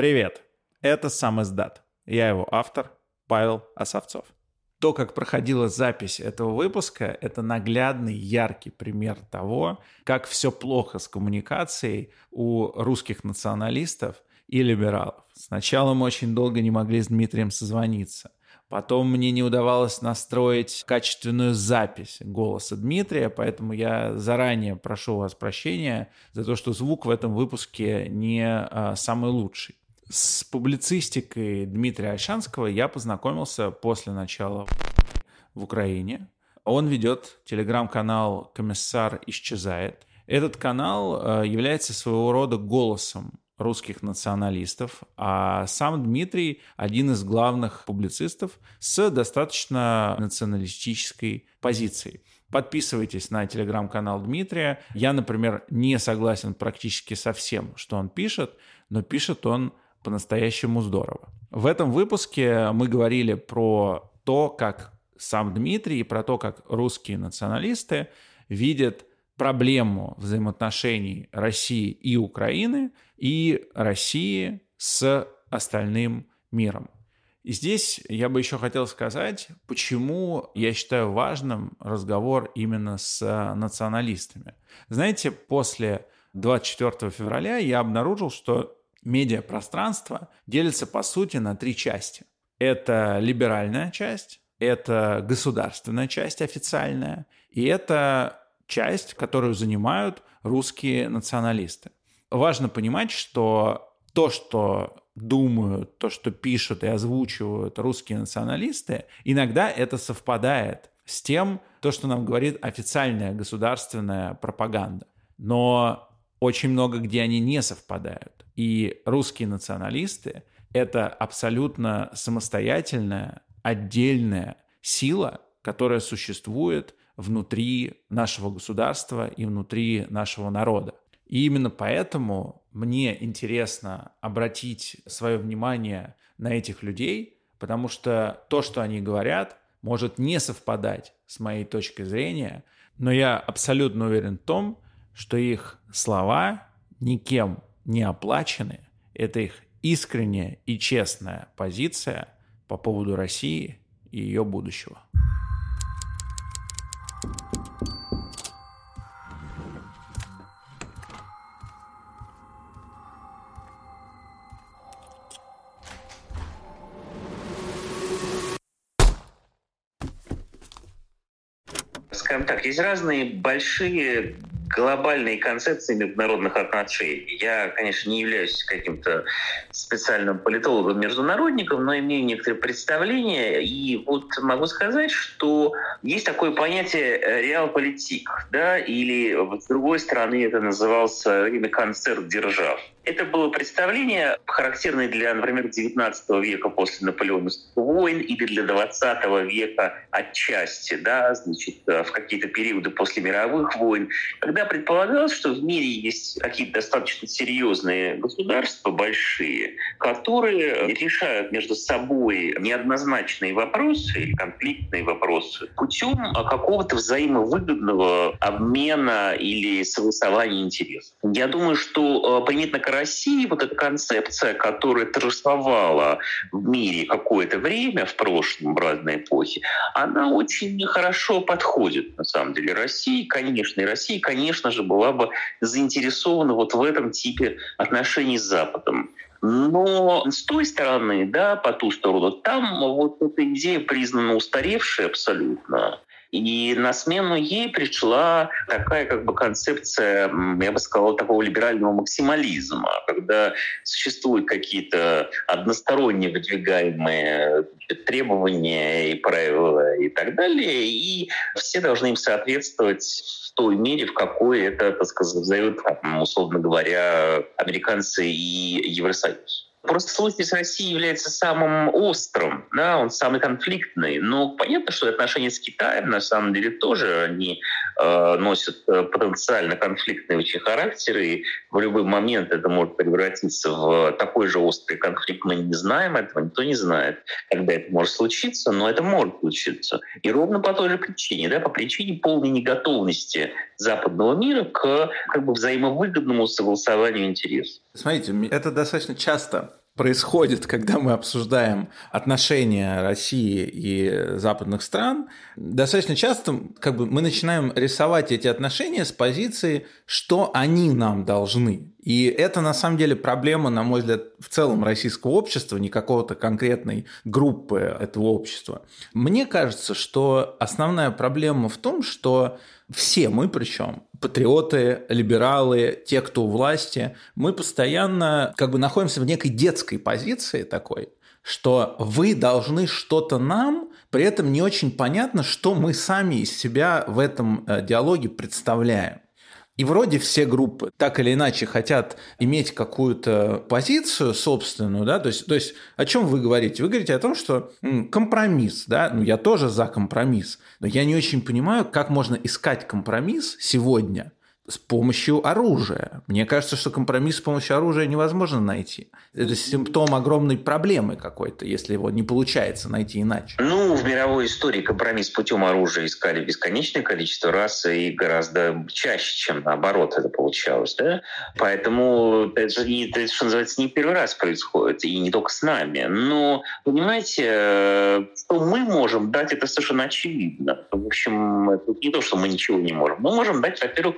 Привет, это сам издат. Я его автор, Павел Осовцов. То, как проходила запись этого выпуска, это наглядный, яркий пример того, как все плохо с коммуникацией у русских националистов и либералов. Сначала мы очень долго не могли с Дмитрием созвониться. Потом мне не удавалось настроить качественную запись голоса Дмитрия, поэтому я заранее прошу вас прощения за то, что звук в этом выпуске не а, самый лучший. С публицистикой Дмитрия Альшанского я познакомился после начала в Украине. Он ведет телеграм-канал «Комиссар исчезает». Этот канал а, является своего рода голосом русских националистов, а сам Дмитрий один из главных публицистов с достаточно националистической позицией. Подписывайтесь на телеграм-канал Дмитрия. Я, например, не согласен практически со всем, что он пишет, но пишет он по-настоящему здорово. В этом выпуске мы говорили про то, как сам Дмитрий и про то, как русские националисты видят проблему взаимоотношений России и Украины и России с остальным миром. И здесь я бы еще хотел сказать, почему я считаю важным разговор именно с националистами. Знаете, после 24 февраля я обнаружил, что медиапространство делится по сути на три части. Это либеральная часть, это государственная часть официальная, и это часть, которую занимают русские националисты. Важно понимать, что то, что думают, то, что пишут и озвучивают русские националисты, иногда это совпадает с тем, то, что нам говорит официальная государственная пропаганда. Но очень много где они не совпадают. И русские националисты – это абсолютно самостоятельная, отдельная сила, которая существует внутри нашего государства и внутри нашего народа. И именно поэтому мне интересно обратить свое внимание на этих людей, потому что то, что они говорят, может не совпадать с моей точкой зрения, но я абсолютно уверен в том, что их слова никем не оплачены, это их искренняя и честная позиция по поводу России и ее будущего. скажем так, есть разные большие глобальные концепции международных отношений. Я, конечно, не являюсь каким-то специальным политологом-международником, но имею некоторые представления. И вот могу сказать, что есть такое понятие реалполитик, да, или с другой стороны это назывался время концерт держав. Это было представление, характерное для, например, XIX века после наполеоновских войн или для XX века отчасти, да, значит, в какие-то периоды после мировых войн, когда предполагалось, что в мире есть какие-то достаточно серьезные государства, большие, которые решают между собой неоднозначные вопросы или конфликтные вопросы путем какого-то взаимовыгодного обмена или согласования интересов. Я думаю, что э, к России вот эта концепция, которая торжествовала в мире какое-то время в прошлом, в разные эпохи, она очень хорошо подходит, на самом деле, России. Конечно, и Россия, конечно же, была бы заинтересована вот в этом типе отношений с Западом. Но с той стороны, да, по ту сторону, там вот эта идея признана устаревшей абсолютно. И на смену ей пришла такая как бы концепция, я бы сказал, такого либерального максимализма, когда существуют какие-то односторонне выдвигаемые требования и правила и так далее, и все должны им соответствовать в той мере, в какой это, так сказать, зовут, условно говоря, американцы и Евросоюз. Просто случай с Россией является самым острым, да, он самый конфликтный. Но понятно, что отношения с Китаем на самом деле тоже они э, носят э, потенциально конфликтный очень характер, и в любой момент это может превратиться в такой же острый конфликт. Мы не знаем этого, никто не знает, когда это может случиться, но это может случиться. И ровно по той же причине, да, по причине полной неготовности западного мира к как бы взаимовыгодному согласованию интересов. Смотрите, это достаточно часто происходит, когда мы обсуждаем отношения России и западных стран, достаточно часто как бы, мы начинаем рисовать эти отношения с позиции, что они нам должны. И это на самом деле проблема, на мой взгляд, в целом российского общества, не какого-то конкретной группы этого общества. Мне кажется, что основная проблема в том, что все мы причем, патриоты, либералы, те, кто у власти, мы постоянно как бы находимся в некой детской позиции такой, что вы должны что-то нам, при этом не очень понятно, что мы сами из себя в этом э, диалоге представляем. И вроде все группы так или иначе хотят иметь какую-то позицию собственную, да, то есть, то есть о чем вы говорите? Вы говорите о том, что м, компромисс, да, ну я тоже за компромисс, но я не очень понимаю, как можно искать компромисс сегодня – с помощью оружия. Мне кажется, что компромисс с помощью оружия невозможно найти. Это симптом огромной проблемы какой-то, если его не получается найти иначе. Ну, в мировой истории компромисс путем оружия искали бесконечное количество раз и гораздо чаще, чем наоборот это получалось. Да? Поэтому это же, не, это, что называется, не первый раз происходит, и не только с нами. Но, понимаете, э, что мы можем дать, это совершенно очевидно. В общем, это не то, что мы ничего не можем. Мы можем дать, во-первых,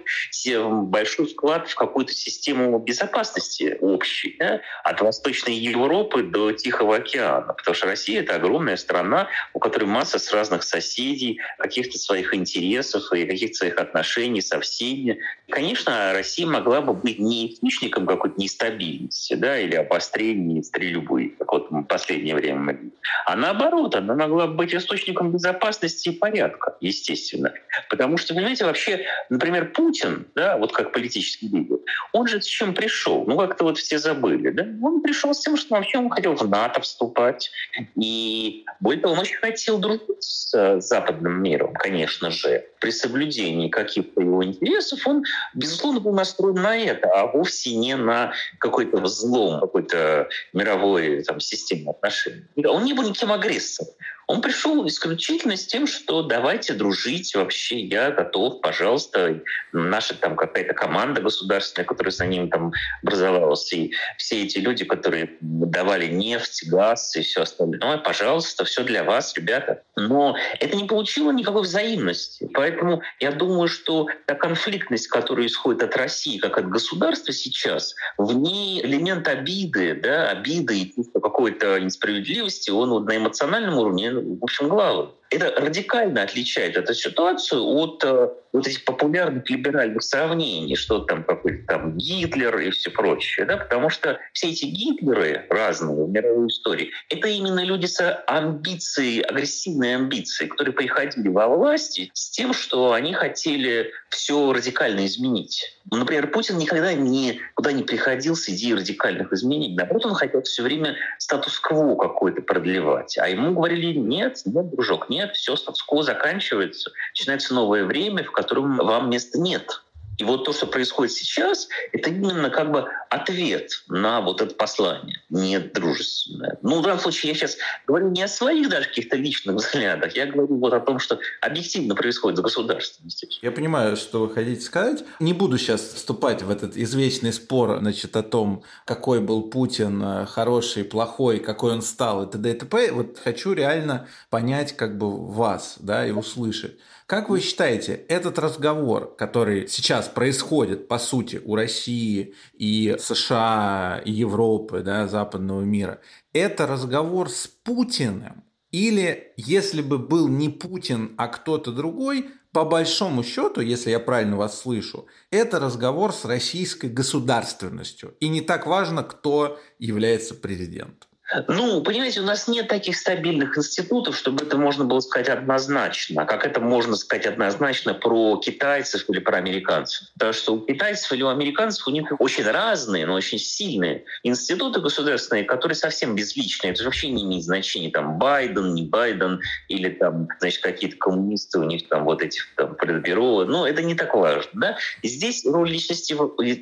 большой вклад в какую-то систему безопасности общей, да? от Восточной Европы до Тихого океана. Потому что Россия — это огромная страна, у которой масса с разных соседей, каких-то своих интересов и каких-то своих отношений со всеми. Конечно, Россия могла бы быть не источником какой-то нестабильности да, или обострения стрельбы, как вот в последнее время мы а наоборот, она могла быть источником безопасности и порядка, естественно. Потому что, понимаете, вообще, например, Путин, да, вот как политический лидер, он же с чем пришел? Ну, как-то вот все забыли, да? Он пришел с тем, что вообще он хотел в НАТО вступать. И более того, он очень хотел дружить с западным миром, конечно же. При соблюдении каких-то его интересов он, безусловно, был настроен на это, а вовсе не на какой-то взлом какой-то мировой там, системы отношений. Он не был никаким агрессором. Он пришел исключительно с тем, что давайте дружить вообще, я готов, пожалуйста. Наша там какая-то команда государственная, которая за ним там образовалась, и все эти люди, которые давали нефть, газ и все остальное, пожалуйста, все для вас, ребята. Но это не получило никакой взаимности. Поэтому я думаю, что та конфликтность, которая исходит от России, как от государства сейчас, в ней элемент обиды, да, обиды и какой-то несправедливости, он вот на эмоциональном уровне в общем, главы. Это радикально отличает эту ситуацию от э, вот этих популярных либеральных сравнений, что там какой-то там Гитлер и все прочее. Да? Потому что все эти Гитлеры разные в мировой истории, это именно люди с амбицией, агрессивной амбицией, которые приходили во власти с тем, что они хотели все радикально изменить. Ну, например, Путин никогда никуда не приходил с идеей радикальных изменений. Наоборот, он хотел все время статус-кво какой-то продлевать. А ему говорили, нет, нет, дружок, нет, все, статус-кво заканчивается. Начинается новое время, в котором вам места нет. И вот то, что происходит сейчас, это именно как бы ответ на вот это послание, не дружественное. Ну, в данном случае я сейчас говорю не о своих даже каких-то личных взглядах, я говорю вот о том, что объективно происходит за государственностью. Я понимаю, что вы хотите сказать. Не буду сейчас вступать в этот извечный спор значит, о том, какой был Путин, э, хороший, плохой, какой он стал и т.д. и т.п. Вот хочу реально понять как бы вас да, и услышать. Как вы считаете, этот разговор, который сейчас происходит, по сути, у России и США, и Европы, да, западного мира, это разговор с Путиным? Или если бы был не Путин, а кто-то другой, по большому счету, если я правильно вас слышу, это разговор с российской государственностью. И не так важно, кто является президентом. Ну, понимаете, у нас нет таких стабильных институтов, чтобы это можно было сказать однозначно, как это можно сказать однозначно про китайцев или про американцев. Потому что у китайцев или у американцев у них очень разные, но очень сильные институты государственные, которые совсем безличные. Это вообще не имеет значения, там, Байден, не Байден, или там, значит, какие-то коммунисты, у них там вот эти там политбюро. Ну, это не так важно, да? Здесь роль личности,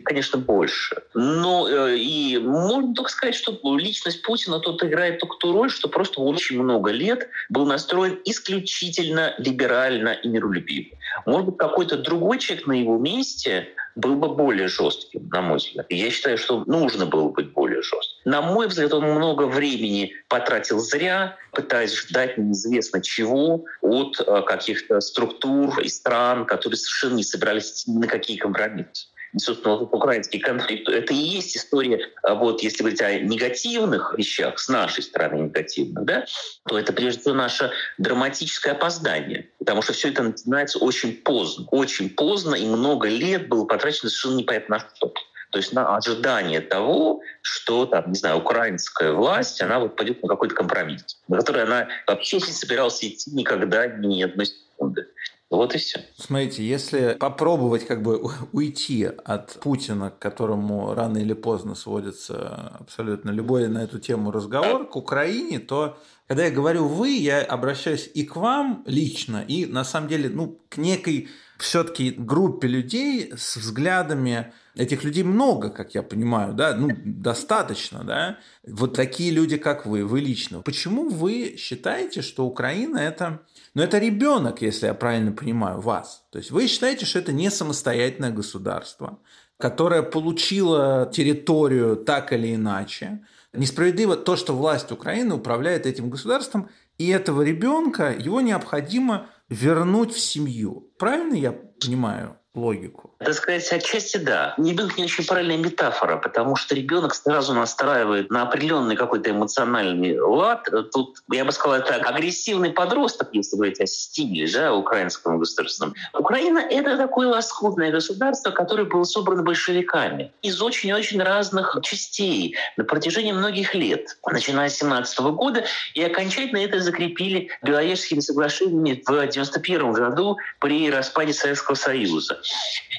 конечно, больше. Но э, и можно только сказать, что личность Путина тут играет ту роль, что просто очень много лет был настроен исключительно либерально и миролюбиво. Может быть, какой-то другой человек на его месте был бы более жестким, на мой взгляд. И я считаю, что нужно было быть более жестким. На мой взгляд, он много времени потратил зря, пытаясь ждать неизвестно чего от э, каких-то структур и стран, которые совершенно не собирались на какие компромиссы собственно, вот украинский конфликт, это и есть история, а вот если говорить о негативных вещах, с нашей стороны негативных, да, то это прежде всего наше драматическое опоздание. Потому что все это начинается очень поздно. Очень поздно, и много лет было потрачено совершенно непонятно на что. То есть на ожидание того, что там, не знаю, украинская власть, она вот пойдет на какой-то компромисс, на который она вообще не собиралась идти никогда ни одной секунды. Вот и все. Смотрите, если попробовать как бы уйти от Путина, к которому рано или поздно сводится абсолютно любой на эту тему разговор, к Украине, то когда я говорю «вы», я обращаюсь и к вам лично, и на самом деле ну, к некой все-таки группе людей с взглядами, этих людей много, как я понимаю, да, ну, достаточно, да, вот такие люди, как вы, вы лично. Почему вы считаете, что Украина это, ну, это ребенок, если я правильно понимаю вас? То есть вы считаете, что это не самостоятельное государство, которое получило территорию так или иначе, Несправедливо то, что власть Украины управляет этим государством, и этого ребенка его необходимо вернуть в семью. Правильно я понимаю? логику? Так сказать, отчасти да. Будет не очень правильная метафора, потому что ребенок сразу настраивает на определенный какой-то эмоциональный лад. Тут, я бы сказал, это агрессивный подросток, если говорить о стиле да, украинского государства. Украина — это такое лоскутное государство, которое было собрано большевиками из очень-очень разных частей на протяжении многих лет, начиная с 17 года, и окончательно это закрепили Беловежскими соглашениями в 1991 году при распаде Советского Союза.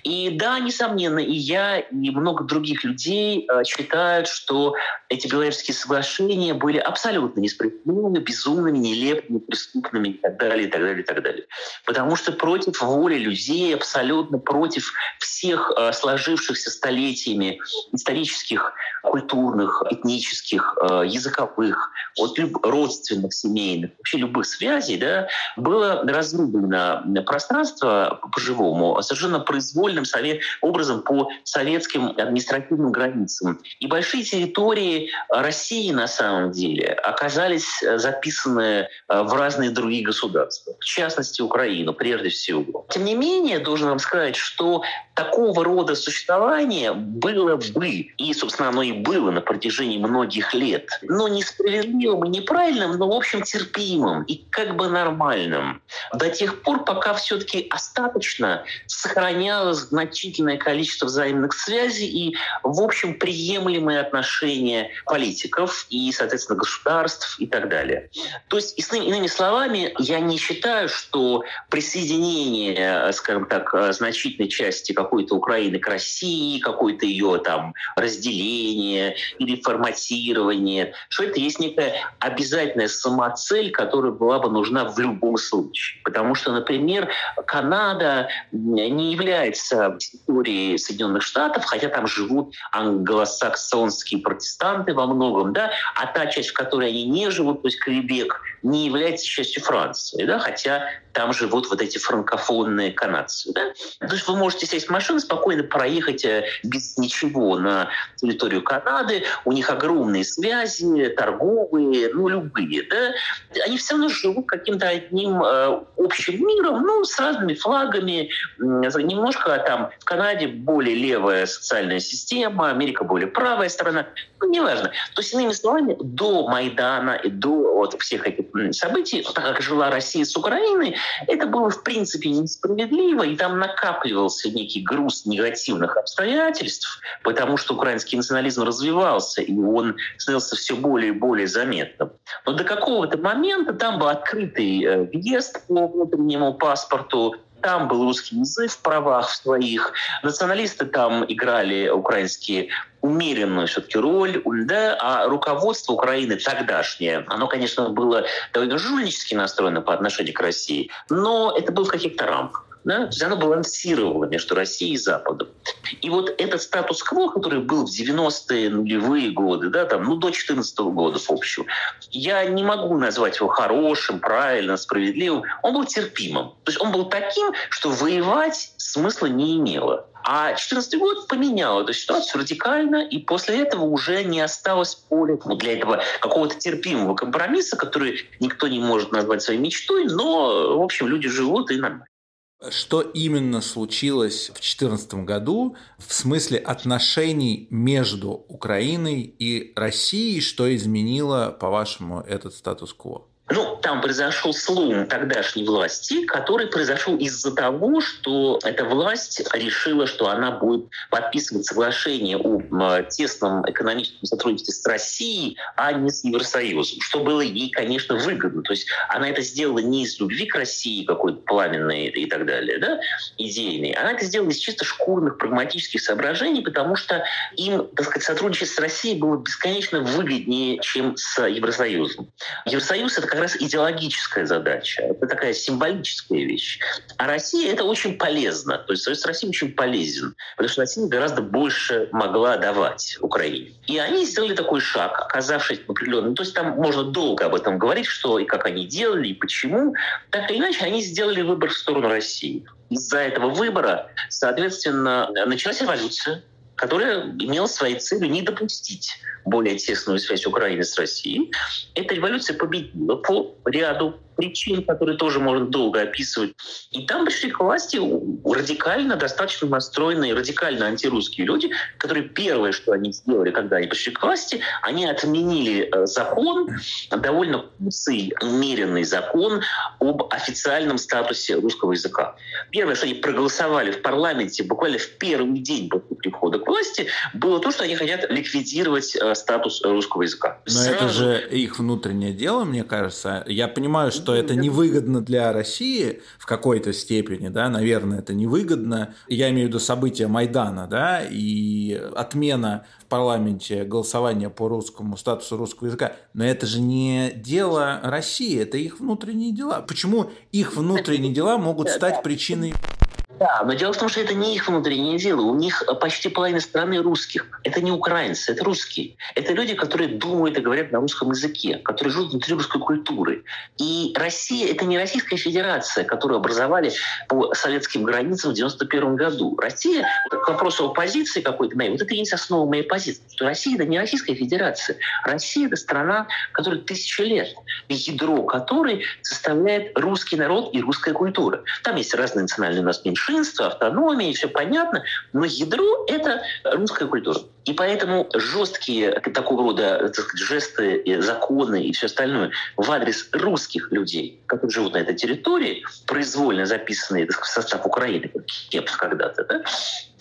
И да, несомненно, и я, и много других людей э, считают, что эти Беловежские соглашения были абсолютно несправедливыми, безумными, нелепыми, преступными и так далее, и так далее, и так далее. Потому что против воли людей, абсолютно против всех э, сложившихся столетиями исторических, культурных, этнических, э, языковых, вот, родственных, семейных, вообще любых связей, да, было разрублено пространство по-живому совершенно произвольным образом по советским административным границам. И большие территории России на самом деле оказались записаны э, в разные другие государства, в частности Украину прежде всего. Тем не менее, должен вам сказать, что такого рода существование было бы, и, собственно, оно и было на протяжении многих лет, но несправедливым и неправильным, но, в общем, терпимым и как бы нормальным. До тех пор, пока все-таки остаточно сохранялось значительное количество взаимных связей и, в общем, приемлемые отношения политиков и, соответственно, государств и так далее. То есть, иными словами, я не считаю, что присоединение, скажем так, значительной части какой-то Украины к России, какое-то ее там разделение или форматирование, что это есть некая обязательная самоцель, которая была бы нужна в любом случае. Потому что, например, Канада не является территорией Соединенных Штатов, хотя там живут англосаксонские протестанты во многом, да, а та часть, в которой они не живут, то есть Квебек, не является частью Франции, да, хотя там живут вот эти франкофонные канадцы. Да? То есть вы можете сесть в машину, спокойно проехать э, без ничего на территорию Канады, у них огромные связи, торговые, ну, любые. Да? Они все равно живут каким-то одним э, общим миром, ну, с разными флагами. Немножко там в Канаде более левая социальная система, Америка более правая страна. Ну, неважно. То есть, иными словами, до Майдана и до вот всех этих событий, так как жила Россия с Украиной, это было в принципе несправедливо, и там накапливался некий груз негативных обстоятельств, потому что украинский национализм развивался, и он становился все более и более заметным. Но до какого-то момента там был открытый э, въезд по внутреннему паспорту, там был русский язык в правах своих. Националисты там играли украинские умеренную все-таки роль, да, а руководство Украины тогдашнее, оно, конечно, было довольно жульнически настроено по отношению к России, но это было в каких-то рамках. Да? То есть оно балансировало между Россией и Западом. И вот этот статус-кво, который был в 90-е нулевые годы, да, там, ну, до 2014 года, в общем, я не могу назвать его хорошим, правильным, справедливым. Он был терпимым. То есть он был таким, что воевать смысла не имело. А 2014 год поменял эту ситуацию радикально, и после этого уже не осталось поля для этого какого-то терпимого компромисса, который никто не может назвать своей мечтой, но, в общем, люди живут и нормально. Что именно случилось в 2014 году в смысле отношений между Украиной и Россией, что изменило, по-вашему, этот статус-кво? Ну, там произошел слом тогдашней власти, который произошел из-за того, что эта власть решила, что она будет подписывать соглашение о тесном экономическом сотрудничестве с Россией, а не с Евросоюзом, что было ей, конечно, выгодно. То есть она это сделала не из любви к России какой-то пламенной и так далее, да, идейной, она это сделала из чисто шкурных прагматических соображений, потому что им, так сказать, сотрудничество с Россией было бесконечно выгоднее, чем с Евросоюзом. Евросоюз — это раз идеологическая задача, это такая символическая вещь. А Россия это очень полезно. То есть Союз России очень полезен, потому что Россия гораздо больше могла давать Украине. И они сделали такой шаг, оказавшись определенным. То есть там можно долго об этом говорить, что и как они делали, и почему. Так или иначе, они сделали выбор в сторону России. Из-за этого выбора, соответственно, началась революция, которая имела своей целью не допустить более тесную связь Украины с Россией. Эта революция победила по ряду причин, которые тоже можно долго описывать. И там пришли к власти радикально, достаточно настроенные, радикально антирусские люди, которые первое, что они сделали, когда они пришли к власти, они отменили э, закон, довольно куцый, умеренный закон об официальном статусе русского языка. Первое, что они проголосовали в парламенте буквально в первый день после прихода к власти, было то, что они хотят ликвидировать э, статус русского языка. Но Сразу... это же их внутреннее дело, мне кажется. Я понимаю, что это невыгодно для России в какой-то степени, да, наверное, это невыгодно. Я имею в виду события Майдана, да, и отмена в парламенте голосования по русскому статусу русского языка. Но это же не дело России, это их внутренние дела. Почему их внутренние дела могут стать причиной да, но дело в том, что это не их внутреннее дело. У них почти половина страны русских. Это не украинцы, это русские. Это люди, которые думают и говорят на русском языке, которые живут внутри русской культуры. И Россия — это не Российская Федерация, которую образовали по советским границам в 91 году. Россия, к вопросу о позиции какой-то моей, вот это и есть основа моей позиции, что Россия — это не Российская Федерация. Россия — это страна, которая тысячи лет, ядро которой составляет русский народ и русская культура. Там есть разные национальные у нас меньшинства, меньшинства, автономии, все понятно, но ядро — это русская культура. И поэтому жесткие такого рода так сказать, жесты, законы и все остальное в адрес русских людей, которые живут на этой территории, произвольно записанные так сказать, в состав Украины, как когда-то, да,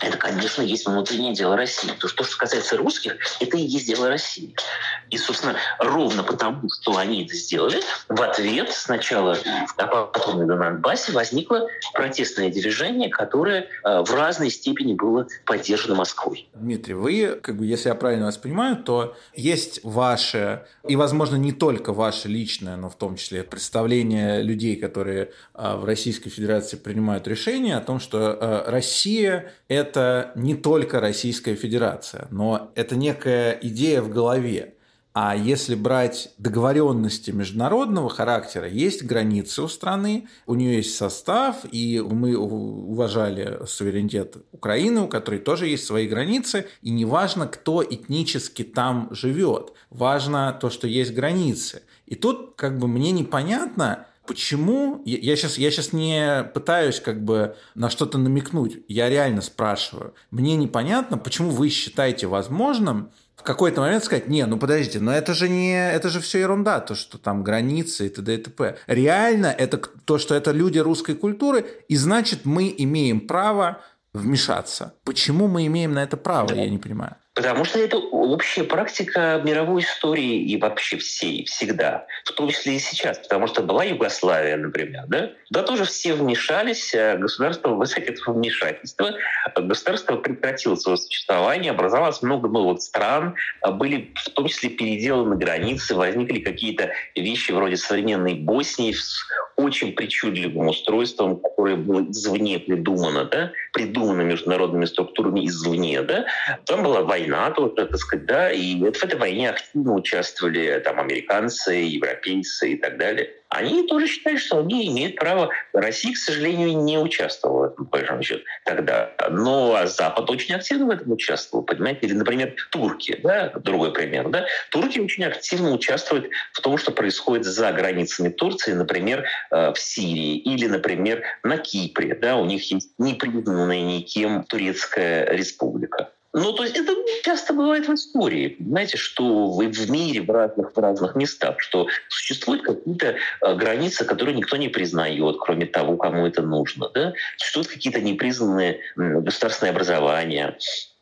это, конечно, есть внутреннее дело России. То, что касается русских, это и есть дело России. И, собственно, ровно потому, что они это сделали, в ответ сначала, а потом и на Донбассе возникло протестное движение, которое э, в разной степени было поддержано Москвой. Дмитрий, вы, как бы, если я правильно вас понимаю, то есть ваше, и, возможно, не только ваше личное, но в том числе представление людей, которые э, в Российской Федерации принимают решения о том, что э, Россия – это это не только Российская Федерация, но это некая идея в голове. А если брать договоренности международного характера, есть границы у страны, у нее есть состав, и мы уважали суверенитет Украины, у которой тоже есть свои границы, и не важно, кто этнически там живет, важно то, что есть границы. И тут как бы мне непонятно, Почему? Я сейчас, я сейчас не пытаюсь как бы на что-то намекнуть. Я реально спрашиваю. Мне непонятно, почему вы считаете возможным в какой-то момент сказать, не, ну подождите, но это же не, это же все ерунда, то, что там границы и т.д. и т.п. Реально это то, что это люди русской культуры, и значит мы имеем право вмешаться. Почему мы имеем на это право, я не понимаю. Потому что это общая практика мировой истории и вообще всей, всегда. В том числе и сейчас. Потому что была Югославия, например. Да, да тоже все вмешались, а государство в этого вмешательства. Государство прекратило свое существование, образовалось много новых стран, были в том числе переделаны границы, возникли какие-то вещи вроде современной Боснии, очень причудливым устройством, которое было извне придумано, да, придумано международными структурами извне, да. Там была война, тоже, так сказать, да, и вот в этой войне активно участвовали там американцы, европейцы и так далее они тоже считают, что они имеют право. Россия, к сожалению, не участвовала в этом, по большому счету, тогда. Но Запад очень активно в этом участвовал, понимаете? Или, например, турки, да, другой пример, да. Турки очень активно участвуют в том, что происходит за границами Турции, например, э, в Сирии или, например, на Кипре, да, у них есть непризнанная никем Турецкая республика. Ну, то есть это часто бывает в истории, знаете, что в, в мире, в разных, в разных местах, что существуют какие-то э, границы, которые никто не признает, кроме того, кому это нужно. Да? Существуют какие-то непризнанные государственные образования,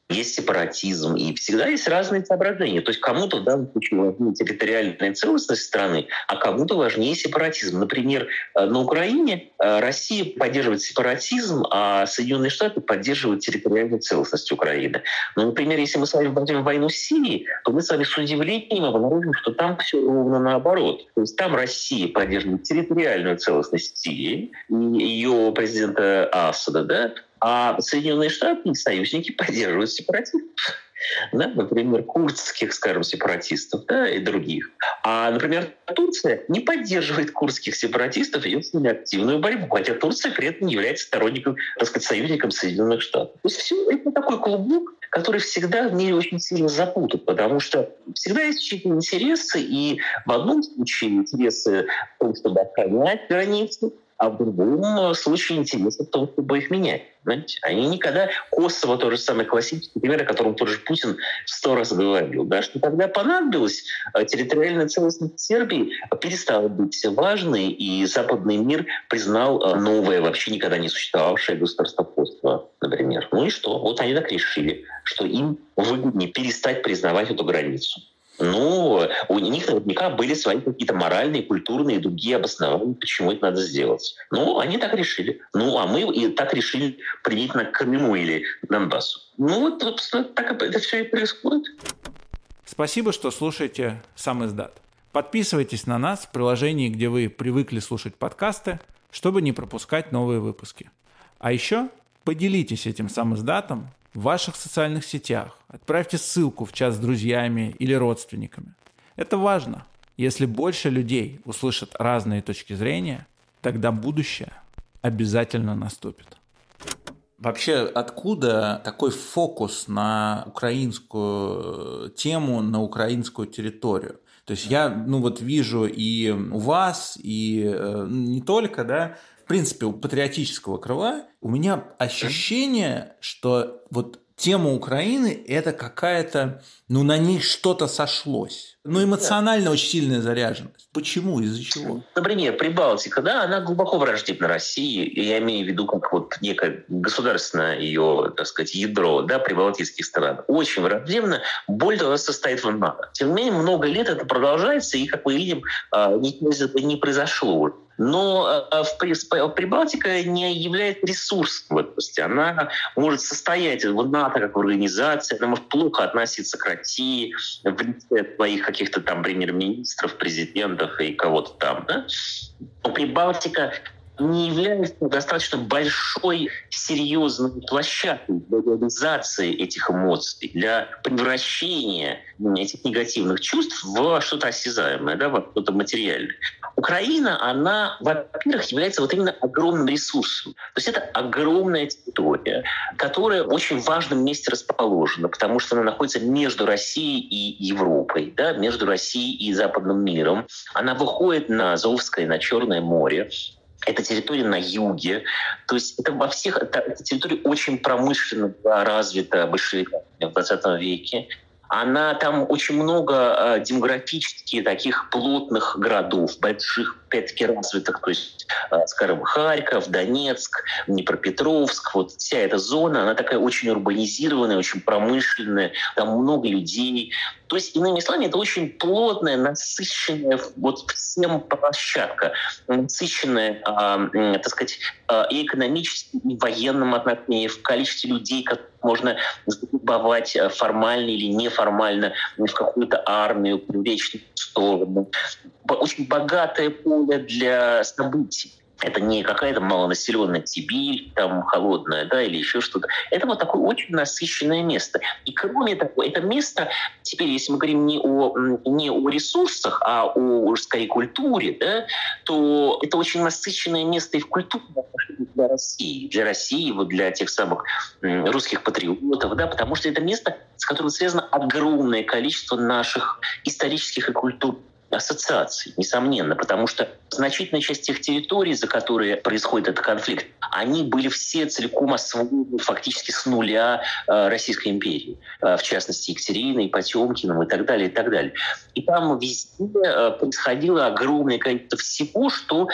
есть сепаратизм, и всегда есть разные соображения. То есть кому-то в данном случае важнее территориальная целостность страны, а кому-то важнее сепаратизм. Например, э, на Украине э, Россия поддерживает сепаратизм, а Соединенные Штаты поддерживают территориальную целостность Украины. Но, ну, например, если мы с вами возьмем войну с Сирией, то мы с вами с удивлением обнаружим, что там все ровно наоборот. То есть там Россия поддерживает территориальную целостность Сирии ее президента Асада, да, а Соединенные Штаты союзники поддерживают сепаратистов. Да, например, курдских, скажем, сепаратистов да, и других. А, например, Турция не поддерживает курдских сепаратистов и идет с ними активную борьбу, хотя Турция при этом не является сторонником, так сказать, союзником Соединенных Штатов. То есть все это такой клубок, который всегда в мире очень сильно запутан, потому что всегда есть чьи-то интересы, и в одном случае интересы в том, чтобы охранять границы, а в другом случае интересно том, чтобы их менять. Понимаете? Они никогда... Косово тоже самый классический пример, о котором тоже Путин сто раз говорил, да, что когда понадобилось, э, территориальная целостность Сербии перестала быть важной, и западный мир признал э, новое, вообще никогда не существовавшее государство Косово, например. Ну и что? Вот они так решили, что им выгоднее перестать признавать эту границу. Ну, у них наверняка были свои какие-то моральные, культурные другие обоснования, почему это надо сделать. Ну, они так решили. Ну, а мы и так решили применительно к Крыму или Донбассу. Ну, вот, собственно, так это все и происходит. Спасибо, что слушаете сам издат. Подписывайтесь на нас в приложении, где вы привыкли слушать подкасты, чтобы не пропускать новые выпуски. А еще поделитесь этим сам издатом в ваших социальных сетях. Отправьте ссылку в чат с друзьями или родственниками. Это важно. Если больше людей услышат разные точки зрения, тогда будущее обязательно наступит. Вообще, откуда такой фокус на украинскую тему, на украинскую территорию? То есть я, ну вот вижу и у вас, и э, не только, да, принципе, у патриотического крыла у меня ощущение, что вот тема Украины – это какая-то, ну, на ней что-то сошлось. Ну, эмоционально да. очень сильная заряженность. Почему? Из-за чего? Например, Прибалтика, да, она глубоко враждебна России. И я имею в виду как вот некое государственное ее, так сказать, ядро, да, прибалтийских стран. Очень враждебно. Более того, состоит в НАТО. Тем не менее, много лет это продолжается, и, как мы видим, а, ничего не произошло. Но э, в Прибалтика не является ресурсом в области. Она может состоять в НАТО как организация, она может плохо относиться к России в лице своих каких-то там премьер-министров, президентов и кого-то там. Да? Но Прибалтика не является достаточно большой, серьезной площадкой для реализации этих эмоций, для превращения этих негативных чувств в что-то осязаемое, да, во что-то материальное. Украина, она, во-первых, является вот именно огромным ресурсом. То есть это огромная территория, которая в очень важном месте расположена, потому что она находится между Россией и Европой, да, между Россией и западным миром. Она выходит на Азовское, на Черное море. Это территория на юге. То есть это во всех... Это, эта территория очень промышленно развита большие в 20 веке она там очень много э, демографически таких плотных городов, больших, опять-таки развитых, то есть, скажем, Харьков, Донецк, Днепропетровск, вот вся эта зона, она такая очень урбанизированная, очень промышленная, там много людей, То есть, иными словами, это очень плотная, насыщенная вот всем площадка, насыщенная, э, так сказать, э, и экономически, и военным отношением, в количестве людей, как можно забывать формально или неформально в какую-то армию, привлечь сторону. Очень богатое поле для событий. Это не какая-то малонаселенная Сибирь, там холодная, да, или еще что-то. Это вот такое очень насыщенное место. И кроме того, это место, теперь, если мы говорим не о, не о ресурсах, а о, скорее, культуре, да, то это очень насыщенное место и в культуре для России, для России, вот для тех самых русских патриотов, да, потому что это место, с которым связано огромное количество наших исторических и культурных ассоциаций, несомненно, потому что значительная часть тех территорий, за которые происходит этот конфликт, они были все целиком освоены фактически с нуля э, Российской империи, э, в частности Екатериной, Потемкиным и так далее, и так далее. И там везде э, происходило огромное количество всего, что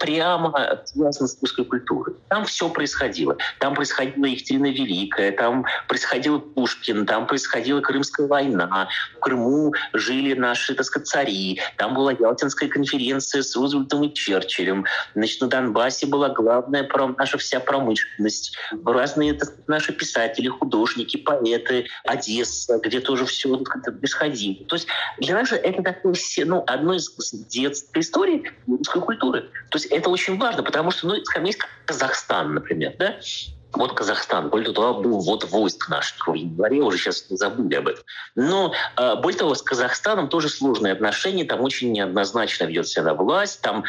прямо связано с русской культурой. Там все происходило. Там происходила Екатерина Великая, там происходил Пушкин, там происходила Крымская война, в Крыму жили наши, так сказать, цари, там была Ялтинская конференция с Рузвельтом и Черчиллем. Значит, на Донбассе была главная наша вся промышленность. Разные так, наши писатели, художники, поэты, Одесса, где тоже все происходило. То есть для нас это такое, ну, одно из детской истории русской культуры. То есть это очень важно, потому что, ну, есть Казахстан, например, да, вот Казахстан. Более того, был вот войск наших в январе, уже сейчас забыли об этом. Но, э, более того, с Казахстаном тоже сложные отношения, там очень неоднозначно ведет себя власть, там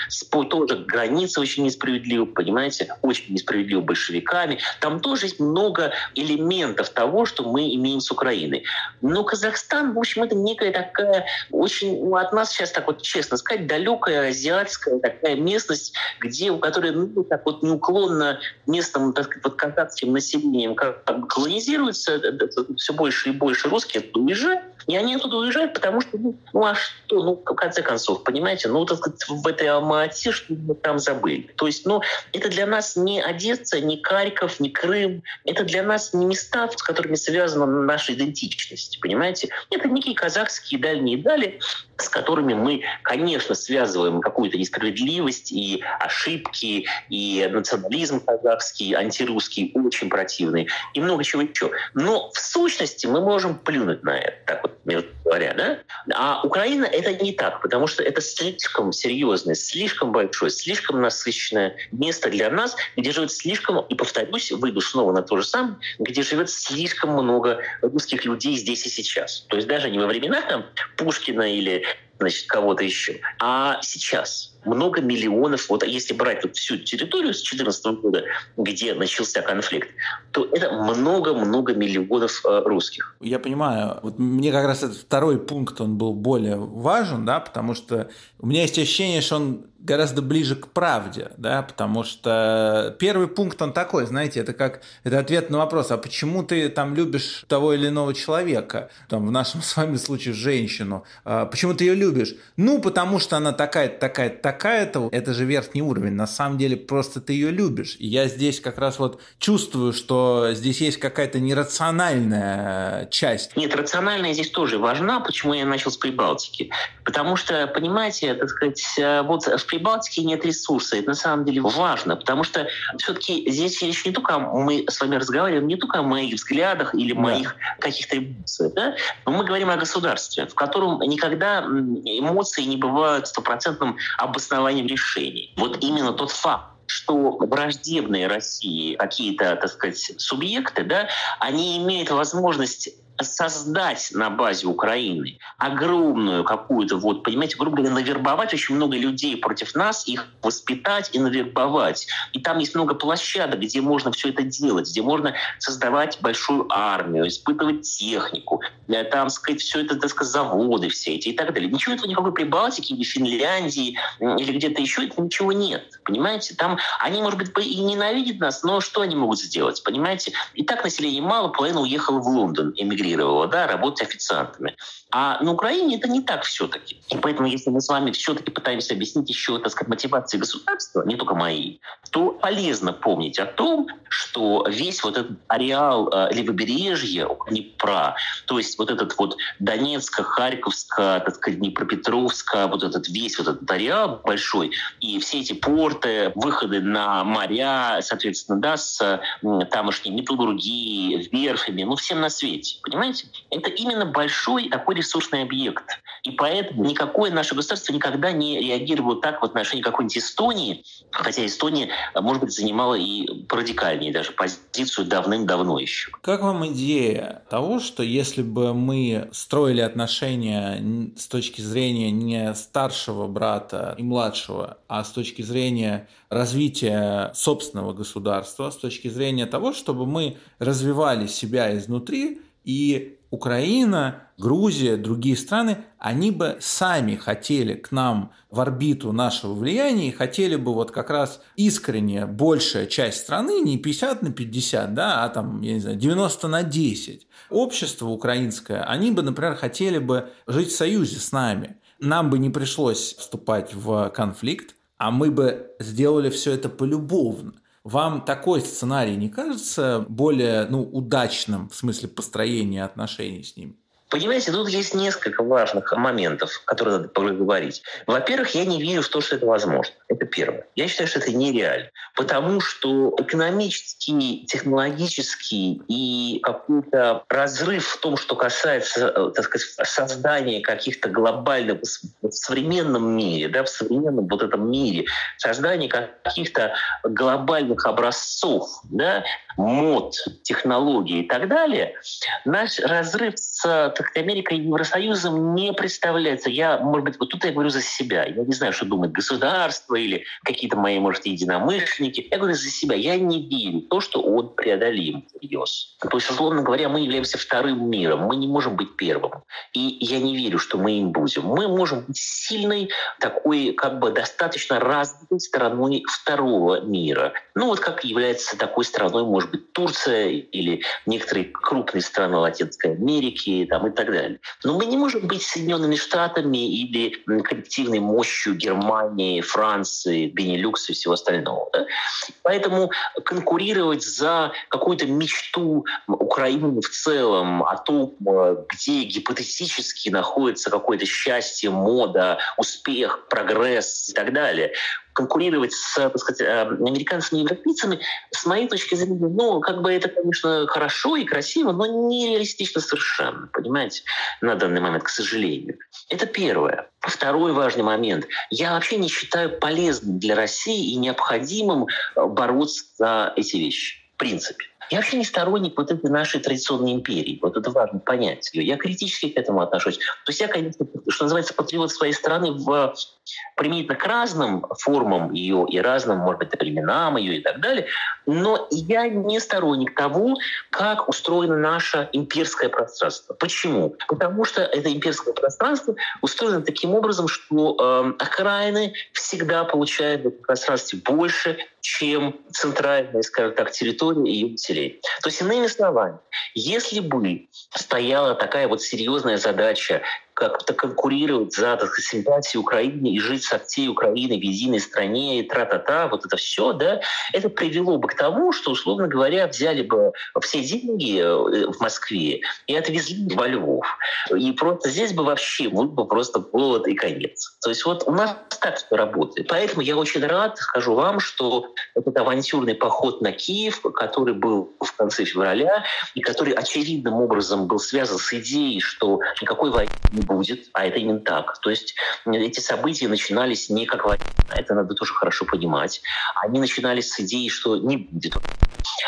тоже граница очень несправедлива, понимаете, очень несправедливо большевиками. Там тоже есть много элементов того, что мы имеем с Украиной. Но Казахстан, в общем, это некая такая очень, ну, от нас сейчас так вот честно сказать, далекая азиатская такая местность, где, у которой, ну, так вот неуклонно местом, так сказать, вот казахским населением как колонизируется, э, э, все больше и больше русских уезжают, и они оттуда уезжают, потому что, ну, ну а что, ну, в конце концов, понимаете, ну, так сказать, в этой Алмате что мы там забыли. То есть, ну, это для нас не Одесса, не Харьков, не Крым, это для нас не места, с которыми связана наша идентичность, понимаете? Это некие казахские дальние дали, с которыми мы, конечно, связываем какую-то несправедливость и ошибки, и национализм казахский, антирусский, очень противный, и много чего еще. Но в сущности мы можем плюнуть на это, так вот между говоря, да? А Украина это не так, потому что это слишком серьезное, слишком большое, слишком насыщенное место для нас, где живет слишком, и повторюсь, выйду снова на то же самое, где живет слишком много русских людей здесь и сейчас. То есть даже не во времена там, Пушкина или значит, кого-то еще. А сейчас много миллионов, вот если брать вот всю территорию с 2014 года, где начался конфликт, то это много-много миллионов э, русских. Я понимаю. Вот мне как раз этот второй пункт, он был более важен, да, потому что у меня есть ощущение, что он гораздо ближе к правде, да, потому что первый пункт он такой, знаете, это как это ответ на вопрос, а почему ты там любишь того или иного человека, там в нашем с вами случае женщину, а почему ты ее любишь? Ну, потому что она такая-то, такая-то, такая-то, это же верхний уровень, на самом деле просто ты ее любишь. И я здесь как раз вот чувствую, что здесь есть какая-то нерациональная часть. Нет, рациональная здесь тоже важна, почему я начал с Прибалтики. Потому что, понимаете, так сказать, вот в Прибалтике нет ресурса. Это на самом деле важно, потому что все-таки здесь речь не только мы с вами разговариваем не только о моих взглядах или да. моих каких-то эмоциях, да? но мы говорим о государстве, в котором никогда эмоции не бывают стопроцентным обоснованием решений. Вот именно тот факт, что враждебные России какие-то, так сказать, субъекты, да, они имеют возможность создать на базе Украины огромную какую-то, вот, понимаете, грубо говоря, навербовать очень много людей против нас, их воспитать и навербовать. И там есть много площадок, где можно все это делать, где можно создавать большую армию, испытывать технику, там, сказать, все это, так сказать, заводы все эти и так далее. Ничего этого никакой Прибалтики или Финляндии или где-то еще, это ничего нет. Понимаете? Там они, может быть, и ненавидят нас, но что они могут сделать? Понимаете? И так население мало, половина уехала в Лондон, эмигрировала эмигрировала, да, работать официантами. А на Украине это не так все-таки. И поэтому, если мы с вами все-таки пытаемся объяснить еще, так сказать, мотивации государства, не только мои, то полезно помнить о том, что весь вот этот ареал э, левобережья Днепра, то есть вот этот вот Донецка, Харьковска, так сказать, Днепропетровска, вот этот весь вот этот ареал большой, и все эти порты, выходы на моря, соответственно, да, с тамошней металлургией, верфями, ну, всем на свете, понимаете? Это именно большой такой ресурсный объект. И поэтому никакое наше государство никогда не реагировало так в отношении какой-нибудь Эстонии, хотя Эстония, может быть, занимала и радикальнее даже позицию давным-давно еще. Как вам идея того, что если бы мы строили отношения с точки зрения не старшего брата и младшего, а с точки зрения развития собственного государства, с точки зрения того, чтобы мы развивали себя изнутри и Украина, Грузия, другие страны, они бы сами хотели к нам в орбиту нашего влияния и хотели бы вот как раз искренне большая часть страны, не 50 на 50, да, а там, я не знаю, 90 на 10. Общество украинское, они бы, например, хотели бы жить в союзе с нами. Нам бы не пришлось вступать в конфликт, а мы бы сделали все это полюбовно. Вам такой сценарий не кажется более ну, удачным в смысле построения отношений с ними? Понимаете, тут есть несколько важных моментов, которые надо проговорить. Во-первых, я не верю в то, что это возможно. Это первое. Я считаю, что это нереально. Потому что экономический, технологический и какой-то разрыв в том, что касается э, так сказать, создания каких-то глобальных в современном мире, да, в современном вот этом мире, создания каких-то глобальных образцов, да, мод, технологий и так далее, наш разрыв с так, Америкой и Евросоюзом не представляется. Я, может быть, вот тут я говорю за себя. Я не знаю, что думает государство или какие-то мои, может, единомышленники. Я говорю за себя. Я не верю то, что он преодолим всерьез. То есть, условно говоря, мы являемся вторым миром. Мы не можем быть первым. И я не верю, что мы им будем. Мы можем быть сильной, такой, как бы, достаточно развитой страной второго мира. Ну, вот как является такой страной, может быть, Турция или некоторые крупные страны Латинской Америки там, и так далее. Но мы не можем быть Соединенными Штатами или коллективной мощью Германии, Франции, Бенилюкса и всего остального. Да? Поэтому конкурировать за какую-то мечту Украины в целом о том, где гипотетически находится какое-то счастье, мода, успех, прогресс и так далее, конкурировать с так сказать, э, американцами и европейцами, с моей точки зрения, ну, как бы это, конечно, хорошо и красиво, но нереалистично совершенно, понимаете, на данный момент, к сожалению. Это первое. Второй важный момент. Я вообще не считаю полезным для России и необходимым э, бороться за эти вещи, в принципе. Я вообще не сторонник вот этой нашей традиционной империи. Вот это важно понять. Я критически к этому отношусь. То есть я, конечно, что называется, патриот своей страны в применительно к разным формам ее и разным, может быть, временам ее и так далее. Но я не сторонник того, как устроено наше имперское пространство. Почему? Потому что это имперское пространство устроено таким образом, что э, окраины всегда получают в этом пространстве больше, чем центральная, скажем так, территория ее населения. То есть, иными словами, если бы стояла такая вот серьезная задача как-то конкурировать за так сказать, симпатии Украины и жить со всей Украиной в единой стране, и тра-та-та, вот это все, да, это привело бы к тому, что, условно говоря, взяли бы все деньги э, в Москве и отвезли во Львов. И просто здесь бы вообще был бы просто голод и конец. То есть вот у нас так все работает. Поэтому я очень рад, скажу вам, что этот авантюрный поход на Киев, который был в конце февраля, и который очевидным образом был связан с идеей, что никакой войны не будет, а это именно так. То есть эти события начинались не как война, это надо тоже хорошо понимать. Они начинались с идеи, что не будет,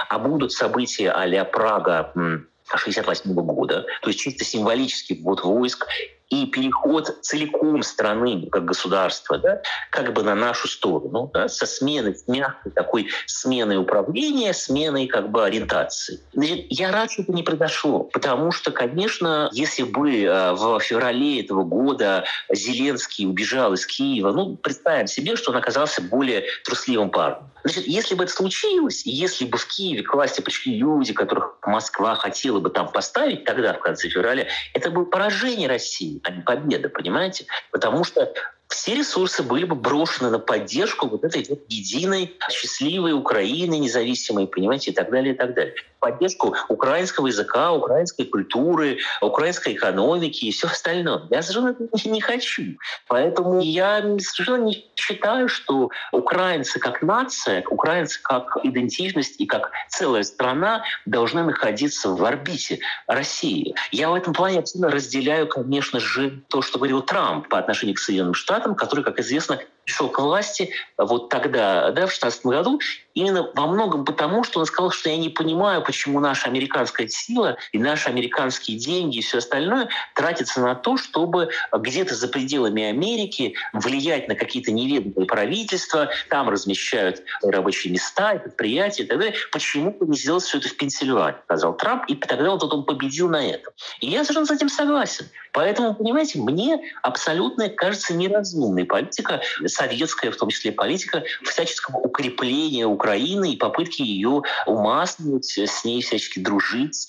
а будут события а-ля Прага 1968 года, то есть чисто символический ввод войск и переход целиком страны как государства да, как бы на нашу сторону, да, со сменой, с мягкой такой сменой управления, сменой как бы ориентации. Значит, я рад, что это не произошло, потому что, конечно, если бы э, в феврале этого года Зеленский убежал из Киева, ну, представим себе, что он оказался более трусливым парнем. Значит, если бы это случилось, если бы в Киеве к власти пришли люди, которых Москва хотела бы там поставить тогда, в конце февраля, это было поражение России, а не победа, понимаете? Потому что все ресурсы были бы брошены на поддержку вот этой вот единой, счастливой Украины, независимой, понимаете, и так далее, и так далее поддержку украинского языка, украинской культуры, украинской экономики и все остальное. Я совершенно не хочу. Поэтому я совершенно не считаю, что украинцы как нация, украинцы как идентичность и как целая страна должны находиться в орбите России. Я в этом плане абсолютно разделяю, конечно же, то, что говорил Трамп по отношению к Соединенным Штатам, который, как известно, пришел к власти вот тогда, да, в 16 году, именно во многом потому, что он сказал, что я не понимаю, почему наша американская сила и наши американские деньги и все остальное тратятся на то, чтобы где-то за пределами Америки влиять на какие-то неведомые правительства, там размещают рабочие места предприятия и так далее. Почему бы не сделать все это в Пенсильвании, сказал Трамп, и тогда вот он победил на этом. И я совершенно с этим согласен. Поэтому, понимаете, мне абсолютно кажется неразумной политика, советская в том числе политика, всяческого укрепления Украины и попытки ее умаслить, с ней всячески дружить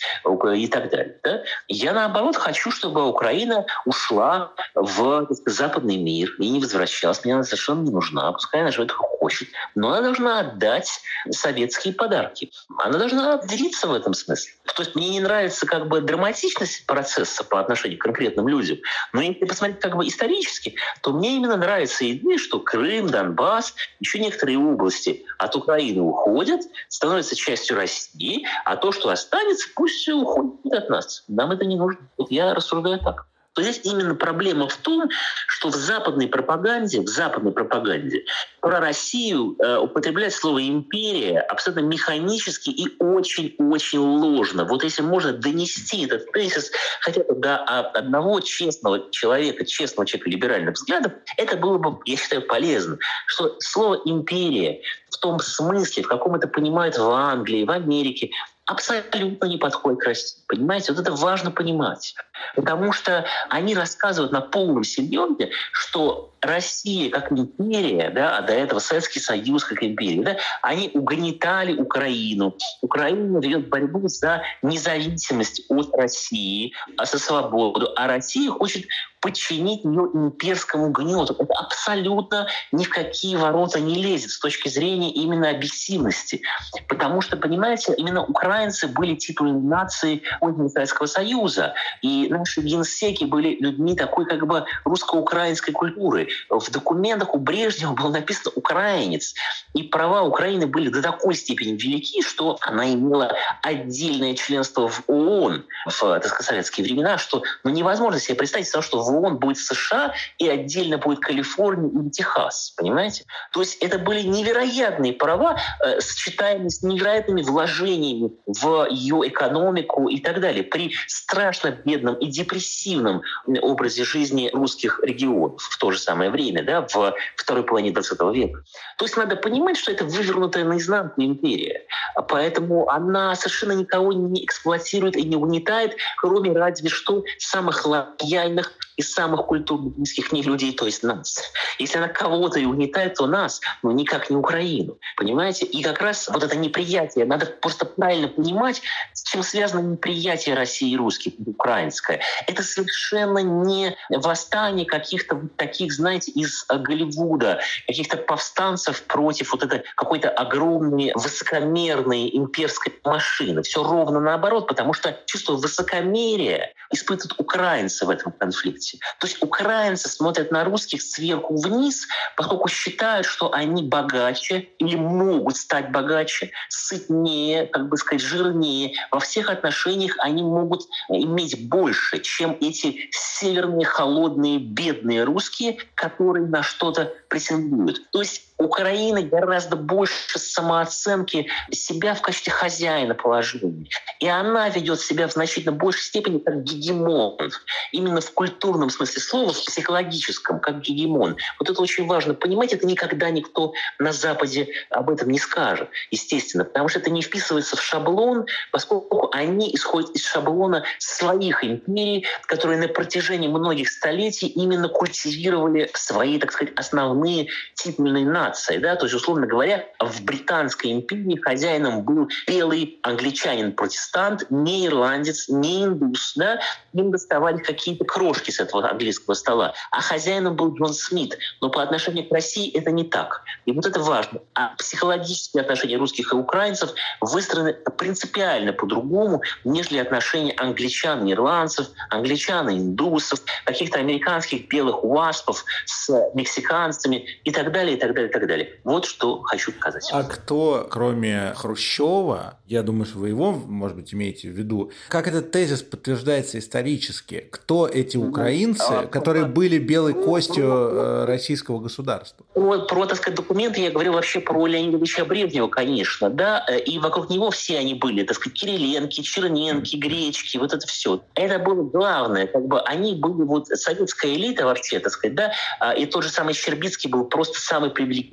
и так далее. Да? Я, наоборот, хочу, чтобы Украина ушла в западный мир и не возвращалась. Мне она совершенно не нужна. Пускай она живет как хочет. Но она должна отдать советские подарки. Она должна делиться в этом смысле. То есть мне не нравится как бы драматичность процесса по отношению к конкретным людям. Но если посмотреть как бы исторически, то мне именно нравится идея, что Крым, Донбасс, еще некоторые области от Украины уходят, становятся частью России, а то, что останется, пусть уходит от нас. Нам это не нужно. Вот я рассуждаю так то здесь именно проблема в том, что в западной пропаганде, в западной пропаганде про Россию э, употребляет слово «империя» абсолютно механически и очень-очень ложно. Вот если можно донести этот тезис хотя бы до одного честного человека, честного человека либеральных взглядов, это было бы, я считаю, полезно. Что слово «империя» в том смысле, в каком это понимают в Англии, в Америке, абсолютно не подходит к России. Понимаете, вот это важно понимать. Потому что они рассказывают на полном серьезе, что Россия как империя, да, а до этого Советский Союз как империя, да, они угнетали Украину. Украина ведет борьбу за независимость от России, а за свободу. А Россия хочет подчинить ее имперскому гнету. Это абсолютно ни в какие ворота не лезет с точки зрения именно объективности. Потому что, понимаете, именно украинцы были нацией позднего Советского Союза. И наши генсеки были людьми такой как бы русско-украинской культуры. В документах у Брежнева было написано «украинец». И права Украины были до такой степени велики, что она имела отдельное членство в ООН в так советские времена, что ну, невозможно себе представить, что в ООН будет США и отдельно будет Калифорния и Техас. Понимаете? То есть это были невероятные права, э, сочетаемые с невероятными вложениями в ее экономику и так далее. При страшно бедном и депрессивном образе жизни русских регионов в то же самое время, да, в второй половине 20 века. То есть надо понимать, что это вывернутая наизнанку империя. Поэтому она совершенно никого не эксплуатирует и не угнетает, кроме разве что самых лояльных из самых культурных близких не людей, то есть нас. Если она кого-то и угнетает, то нас, но никак не Украину. Понимаете? И как раз вот это неприятие, надо просто правильно понимать, с чем связано неприятие России и русских, украинское. Это совершенно не восстание каких-то таких, знаете, из Голливуда, каких-то повстанцев против вот этой какой-то огромной, высокомерной имперской машины. Все ровно наоборот, потому что чувство высокомерия испытывают украинцы в этом конфликте видите. То есть украинцы смотрят на русских сверху вниз, поскольку считают, что они богаче или могут стать богаче, сытнее, как бы сказать, жирнее. Во всех отношениях они могут иметь больше, чем эти северные, холодные, бедные русские, которые на что-то претендуют. То есть Украина гораздо больше самооценки себя в качестве хозяина положения. И она ведет себя в значительно большей степени как гегемон. Именно в культурном смысле слова, в психологическом, как гегемон. Вот это очень важно понимать. Это никогда никто на Западе об этом не скажет, естественно. Потому что это не вписывается в шаблон, поскольку они исходят из шаблона своих империй, которые на протяжении многих столетий именно культивировали свои, так сказать, основные титульные нации нация. Да? То есть, условно говоря, в Британской империи хозяином был белый англичанин-протестант, не ирландец, не индус. Да? Им доставали какие-то крошки с этого английского стола. А хозяином был Джон Смит. Но по отношению к России это не так. И вот это важно. А психологические отношения русских и украинцев выстроены принципиально по-другому, нежели отношения англичан и ирландцев, англичан и индусов, каких-то американских белых уаспов с мексиканцами и так далее, и так далее, так далее. Вот что хочу сказать. А кто, кроме Хрущева, я думаю, что вы его, может быть, имеете в виду, как этот тезис подтверждается исторически? Кто эти ну, украинцы, а, которые были белой ну, костью ну, э, российского государства? Вот про, так сказать, документы я говорю вообще про Леонида Ильича Брежнева, конечно, да, э, и вокруг него все они были, так сказать, Кириленки, Черненки, Гречки, вот это все. Это было главное, как бы они были вот советская элита вообще, так сказать, да, а, и тот же самый Щербицкий был просто самый привилегированный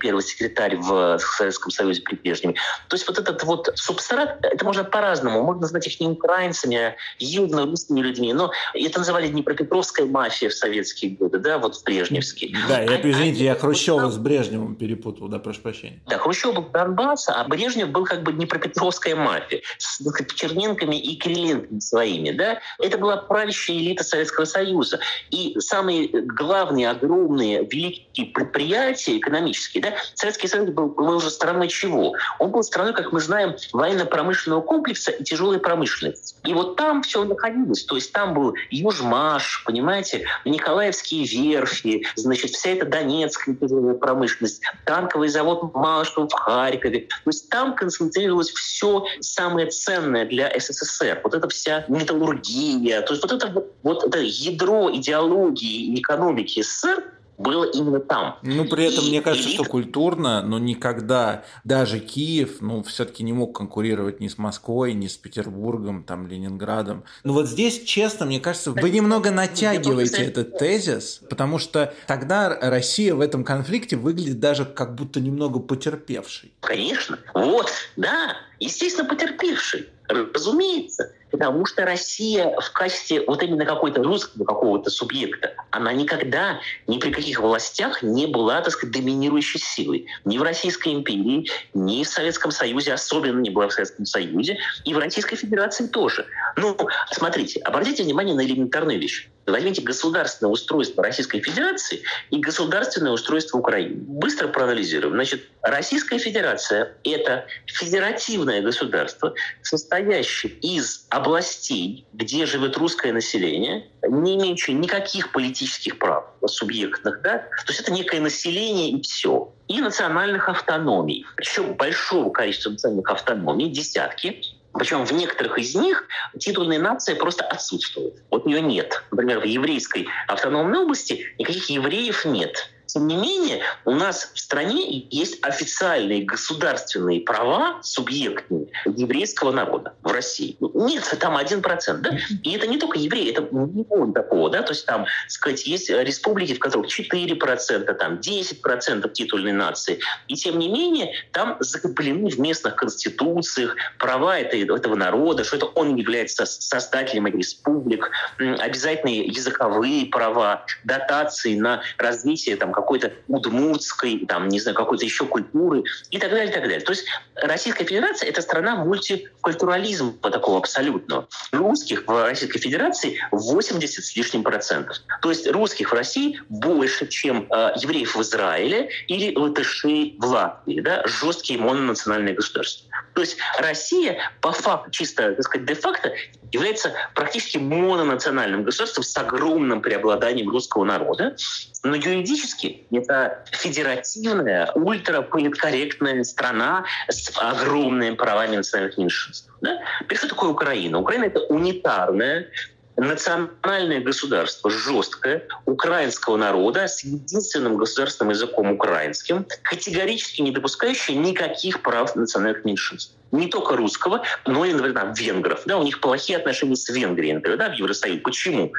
первый секретарь в Советском Союзе при Брежневе. То есть вот этот вот субстрат, это можно по-разному, можно назвать их не украинцами, а южно-русскими людьми, но это называли Днепропетровская мафия в советские годы, да, вот в Брежневские. Да, я, извините, я Хрущева с Брежневым перепутал, да, прошу прощения. Да, Хрущев был Донбасса, а Брежнев был как бы Днепропетровская мафия с Черненками и Кириленками своими, да. Это была правящая элита Советского Союза. И самые главные, огромные, великие предприятия экономические, да, Советский Союз был, был уже страной чего? Он был страной, как мы знаем, военно-промышленного комплекса и тяжелой промышленности. И вот там все находилось. То есть там был Южмаш, понимаете, Николаевские верфи, значит, вся эта Донецкая тяжелая промышленность, танковый завод Малышев в Харькове. То есть там концентрировалось все самое ценное для СССР. Вот эта вся металлургия, то есть вот это, вот это ядро идеологии и экономики СССР было именно там. Ну, при этом, и мне кажется, элит... что культурно, но никогда даже Киев, ну, все-таки не мог конкурировать ни с Москвой, ни с Петербургом, там, Ленинградом. Ну, вот здесь, честно, мне кажется, вы немного натягиваете этот тезис, потому что тогда Россия в этом конфликте выглядит даже как будто немного потерпевшей. Конечно. Вот, да, естественно, потерпевший. Разумеется. Потому что Россия в качестве вот именно какой-то русского какого-то субъекта, она никогда ни при каких властях не была, так сказать, доминирующей силой. Ни в Российской империи, ни в Советском Союзе, особенно не была в Советском Союзе, и в Российской Федерации тоже. Ну, смотрите, обратите внимание на элементарную вещь. Возьмите государственное устройство Российской Федерации и государственное устройство Украины. Быстро проанализируем. Значит, Российская Федерация — это федеративное государство, состоящее из областей, где живет русское население, не имеющее никаких политических прав субъектных. Да? То есть это некое население и все. И национальных автономий. Причем большого количества национальных автономий, десятки, причем в некоторых из них титульная нация просто отсутствует. Вот нее нет. Например, в еврейской автономной области никаких евреев нет. Тем не менее, у нас в стране есть официальные государственные права субъектные еврейского народа в России. Нет, там один процент, да? И это не только евреи, это миллион такого, да? То есть там, сказать, есть республики, в которых 4%, там 10% титульной нации. И тем не менее, там закреплены в местных конституциях права этого народа, что это он является создателем республик, обязательные языковые права, дотации на развитие там, какой-то удмуртской, там, не знаю, какой-то еще культуры и так далее, и так далее. То есть Российская Федерация — это страна мультикультурализма такого абсолютного. Русских в Российской Федерации 80 с лишним процентов. То есть русских в России больше, чем э, евреев в Израиле или латышей в Латвии. Да? Жесткие мононациональные государства. То есть Россия по факту, чисто, так сказать, де-факто является практически мононациональным государством с огромным преобладанием русского народа, но юридически это федеративная, ультраполиткорректная страна с огромными правами национальных меньшинств. Да? Что такое Украина? Украина — это унитарная, национальное государство жесткое украинского народа с единственным государственным языком украинским, категорически не допускающее никаких прав национальных меньшинств. Не только русского, но и, например, венгров. Да, у них плохие отношения с Венгрией, например, да, в Евросоюзе. Почему?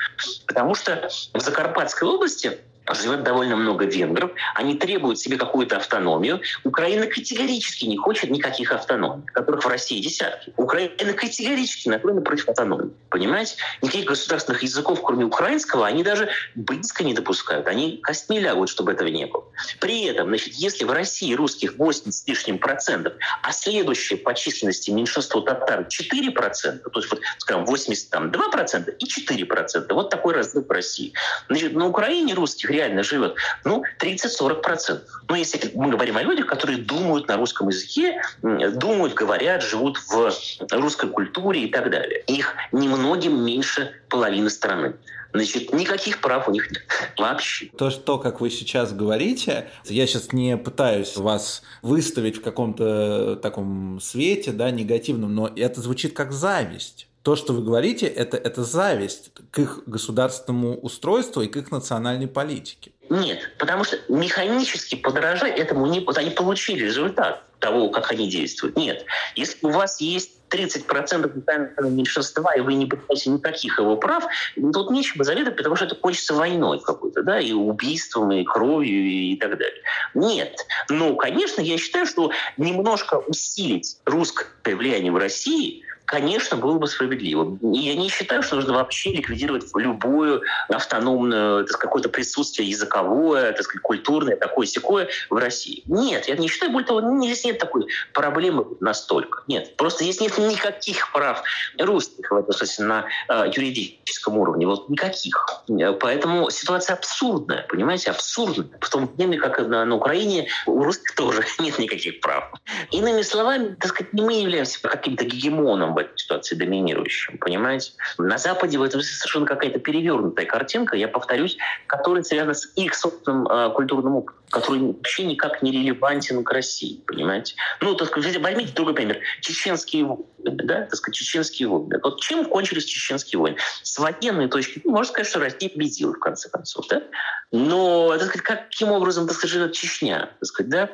Потому что в Закарпатской области живет довольно много венгров, они требуют себе какую-то автономию. Украина категорически не хочет никаких автономий, которых в России десятки. Украина категорически настроена против автономии. Понимаете? Никаких государственных языков, кроме украинского, они даже близко не допускают. Они костьми лягут, чтобы этого не было. При этом, значит, если в России русских 80 с лишним процентов, а следующее по численности меньшинство татар 4 процента, то есть, вот, скажем, 82 процента и 4 процента, вот такой разрыв в России. Значит, на Украине русских реально живет, ну, 30-40%. Ну, если мы говорим о людях, которые думают на русском языке, думают, говорят, живут в русской культуре и так далее. Их немногим меньше половины страны. Значит, никаких прав у них нет. Вообще. То, что, как вы сейчас говорите, я сейчас не пытаюсь вас выставить в каком-то таком свете, да, негативном, но это звучит как зависть то, что вы говорите, это, это зависть к их государственному устройству и к их национальной политике. Нет, потому что механически подражать этому не... Они получили результат того, как они действуют. Нет. Если у вас есть 30% национального меньшинства, и вы не пытаетесь никаких его прав, тут нечего завидовать, потому что это кончится войной какой-то, да, и убийством, и кровью, и так далее. Нет. Но, конечно, я считаю, что немножко усилить русское влияние в России – конечно, было бы справедливо. Я не считаю, что нужно вообще ликвидировать любую автономную, так какое-то присутствие языковое, так сказать, культурное, такое секое в России. Нет, я не считаю, более того, здесь нет такой проблемы настолько. Нет, просто здесь нет никаких прав русских в этом смысле на э, юридическом уровне. Вот никаких. Поэтому ситуация абсурдная, понимаете, абсурдная. В том время, как на, на Украине, у русских тоже нет никаких прав. Иными словами, так сказать, не мы являемся каким-то гегемоном в этой ситуации доминирующим, понимаете? На Западе в этом совершенно какая-то перевернутая картинка, я повторюсь, которая связана с их собственным э, культурным опытом, который вообще никак не релевантен к России, понимаете? Ну, так сказать, возьмите другой пример. Чеченские войны, да, так сказать, чеченские войны. Вот чем кончились чеченские войны? С военной точки зрения, можно сказать, что Россия победила, в конце концов, да? Но, так сказать, каким образом, так сказать, живет Чечня, так сказать, да,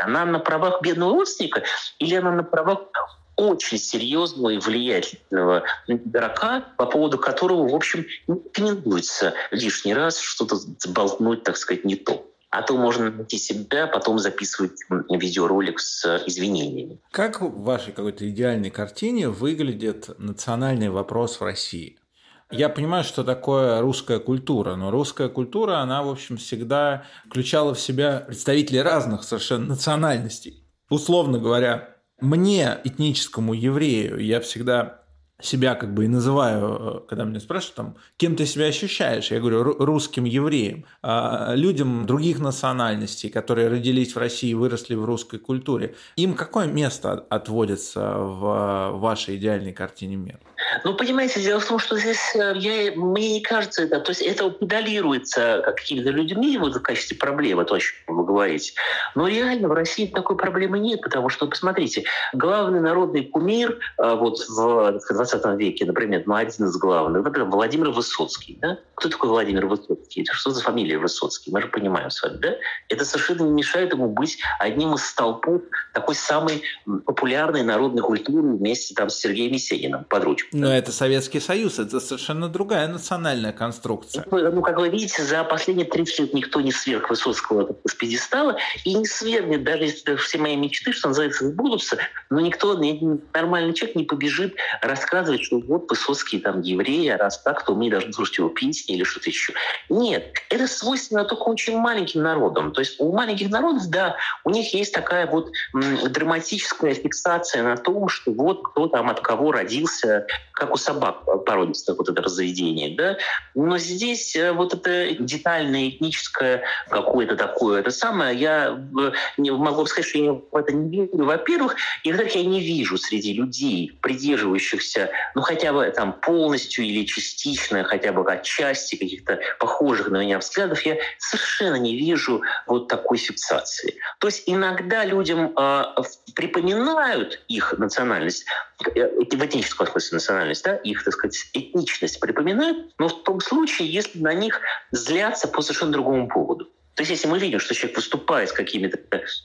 она на правах бедного родственника или она на правах очень серьезного и влиятельного игрока, по поводу которого, в общем, не рекомендуется лишний раз что-то сболтнуть, так сказать, не то. А то можно найти себя, потом записывать видеоролик с извинениями. Как в вашей какой-то идеальной картине выглядит национальный вопрос в России? Я понимаю, что такое русская культура, но русская культура, она, в общем, всегда включала в себя представителей разных совершенно национальностей. Условно говоря, мне, этническому еврею, я всегда себя как бы и называю, э, когда меня спрашивают, там, кем ты себя ощущаешь, я говорю, русским евреем. А людям других национальностей, которые родились в России, выросли в русской культуре, им какое место отводится в вашей идеальной картине мира? Ну, понимаете, дело в том, что здесь э, я, мне не кажется это, то есть это педалируется какими-то людьми вот в качестве проблемы, то, о чем вы говорите. Но реально в России такой проблемы нет, потому что, посмотрите, главный народный кумир э, вот в 20 веке, например, ну, один из главных, например, Владимир Высоцкий. Да? Кто такой Владимир Высоцкий? Это что за фамилия Высоцкий? Мы же понимаем с вами, да? Это совершенно не мешает ему быть одним из столпов такой самой популярной народной культуры вместе там с Сергеем Есениным под ручку. Но это Советский Союз, это совершенно другая национальная конструкция. Ну, как вы видите, за последние 30 лет никто не сверг Высоцкого с пьедестала и не свергнет, даже если все мои мечты, что называется, сбудутся, но никто, нормальный человек не побежит рассказывать, что вот Высоцкий там еврей, а раз так, то мы должны слушать его песни или что-то еще. Нет, это свойственно только очень маленьким народам. То есть у маленьких народов, да, у них есть такая вот драматическая фиксация на том, что вот кто там от кого родился, как у собак породистых вот это разведение, да. Но здесь э, вот это детальное этническое какое-то такое, это самое, я не могу сказать, что я в это не верю, во-первых, и во-вторых, я не вижу среди людей, придерживающихся, ну, хотя бы там полностью или частично, хотя бы отчасти каких-то похожих на меня взглядов, я совершенно не вижу вот такой фиксации. То есть иногда людям э, припоминают их национальность, э, в этническом смысле национальность, да, их, так сказать, этничность припоминают, но в том случае, если на них злятся по совершенно другому поводу. То есть если мы видим, что человек выступает с какими-то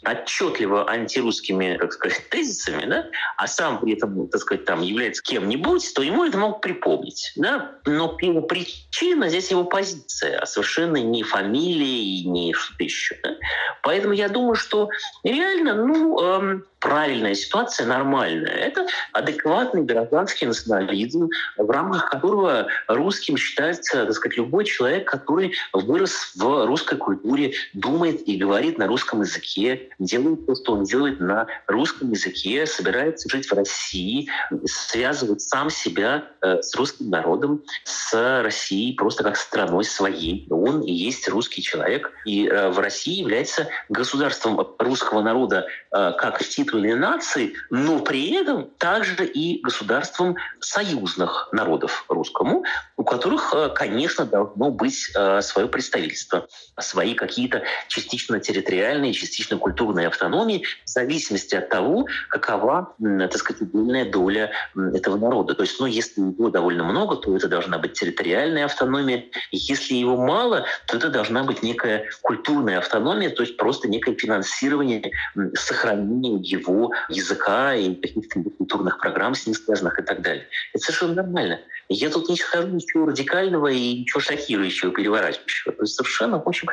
отчетливо антирусскими, так сказать, тезисами, да, а сам при этом, так сказать, там является кем-нибудь, то ему это могут припомнить. Да? Но его причина здесь его позиция, а совершенно не фамилия и не что-то еще. Да? Поэтому я думаю, что реально, ну, эм, правильная ситуация, нормальная. Это адекватный гражданский национализм, в рамках которого русским считается, так сказать, любой человек, который вырос в русской культуре, думает и говорит на русском языке, делает то, что он делает на русском языке, собирается жить в России, связывает сам себя э, с русским народом, с Россией просто как страной своей. Он и есть русский человек, и э, в России является государством русского народа э, как титул титуле нации, но при этом также и государством союзных народов русскому, у которых, конечно, должно быть свое представительство, свои какие-то частично территориальные, частично культурные автономии, в зависимости от того, какова, так сказать, отдельная доля этого народа. То есть, ну, если его довольно много, то это должна быть территориальная автономия. И если его мало, то это должна быть некая культурная автономия, то есть просто некое финансирование, сохранение его языка и каких-то культурных программ с ним связанных и так далее. Это совершенно нормально. Я тут не скажу ничего радикального и ничего шокирующего, переворачивающего. То есть совершенно, в общем,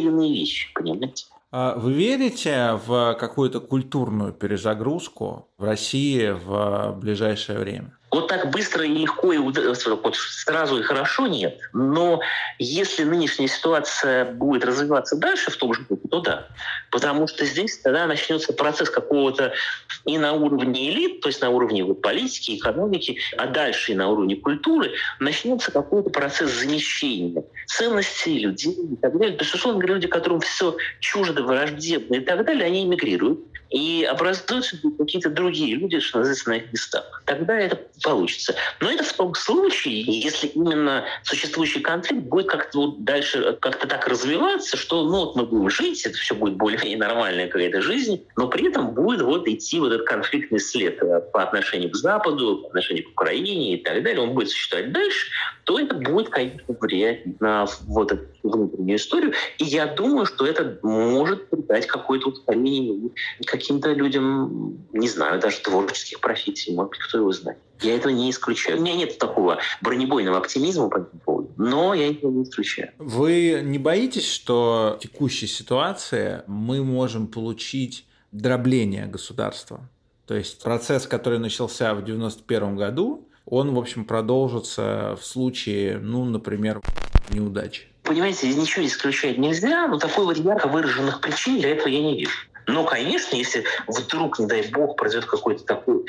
умеренные вещи, понимаете? А вы верите в какую-то культурную перезагрузку в России в ближайшее время? Вот так быстро и легко и вот сразу и хорошо нет. Но если нынешняя ситуация будет развиваться дальше в том же духе, то да. Потому что здесь тогда начнется процесс какого-то и на уровне элит, то есть на уровне вот политики, экономики, а дальше и на уровне культуры начнется какой-то процесс замещения ценностей людей и так далее. То есть, условно говоря, люди, которым все чуждо, враждебно и так далее, они эмигрируют и образуются какие-то другие люди, что называется, на их местах. Тогда это получится. Но это в том случае, если именно существующий конфликт будет как-то вот дальше как-то так развиваться, что ну вот мы будем жить, это все будет более-менее нормальная какая-то жизнь, но при этом будет вот идти вот этот конфликтный след э, по отношению к Западу, по отношению к Украине и так далее, он будет существовать дальше, то это будет, конечно, влиять на вот эту внутреннюю историю. И я думаю, что это может придать какое-то ускорение каким-то людям, не знаю, даже творческих профессий, может быть, кто его знает. Я этого не исключаю. У меня нет такого бронебойного оптимизма по этому поводу, но я этого не исключаю. Вы не боитесь, что в текущей ситуации мы можем получить дробление государства? То есть процесс, который начался в 1991 году, он, в общем, продолжится в случае, ну, например, неудачи. Понимаете, ничего исключать нельзя, но такой вот ярко выраженных причин для этого я не вижу. Но, конечно, если вдруг, не дай бог, произойдет какой-то такой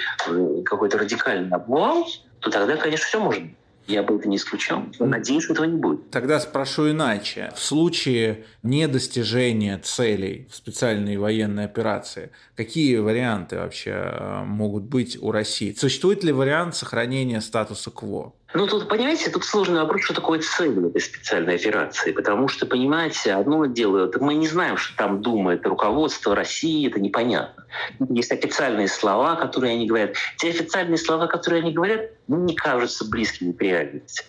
какой-то радикальный обвал, то тогда, конечно, все быть. Я бы это не исключал. Надеюсь, этого не будет. Тогда спрошу иначе. В случае недостижения целей в специальной военной операции, какие варианты вообще э, могут быть у России? Существует ли вариант сохранения статуса КВО? Ну, тут, понимаете, тут сложный вопрос, что такое цель этой специальной операции. Потому что, понимаете, одно дело, мы не знаем, что там думает руководство России, это непонятно. Есть официальные слова, которые они говорят. Те официальные слова, которые они говорят, не кажутся близкими к реальности.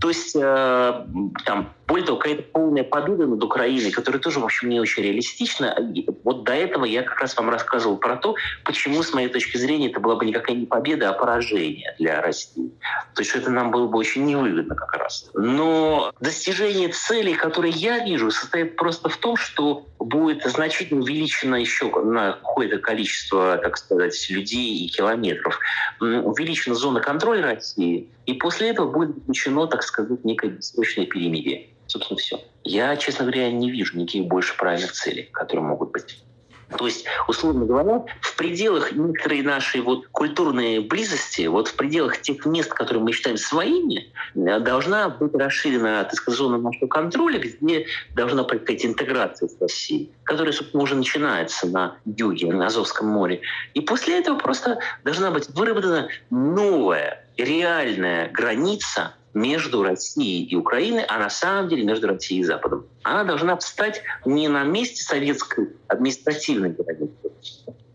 То есть, э, там, более того, какая-то полная победа над Украиной, которая тоже, в общем, не очень реалистична. Вот до этого я как раз вам рассказывал про то, почему, с моей точки зрения, это была бы никакая не победа, а поражение для России. То есть, это нам было бы очень невыгодно как раз. Но достижение целей, которые я вижу, состоит просто в том, что будет значительно увеличено еще на какое-то количество, так сказать, людей и километров, увеличена зона контроля России, и после этого будет заключено, так сказать, некое бессрочное перемирие. Собственно, все. Я, честно говоря, не вижу никаких больше правильных целей, которые могут быть. То есть, условно говоря, в пределах некоторой нашей вот культурной близости, вот в пределах тех мест, которые мы считаем своими, э, должна быть расширена, так сказать, зона нашего контроля, где должна происходить интеграция с Россией, которая, собственно, уже начинается на юге, на Азовском море. И после этого просто должна быть выработана новая реальная граница между Россией и Украиной, а на самом деле между Россией и Западом. Она должна встать не на месте советской административной границы,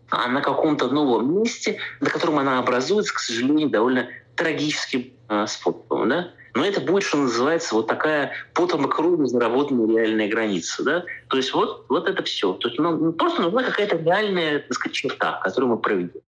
а на каком-то новом месте, на котором она образуется, к сожалению, довольно трагическим э, способом. Да? но это будет, что называется, вот такая потом и кровью заработанная реальная граница. Да? То есть вот, вот это все. То есть ну, просто нужна какая-то реальная так сказать, черта, которую мы проведем.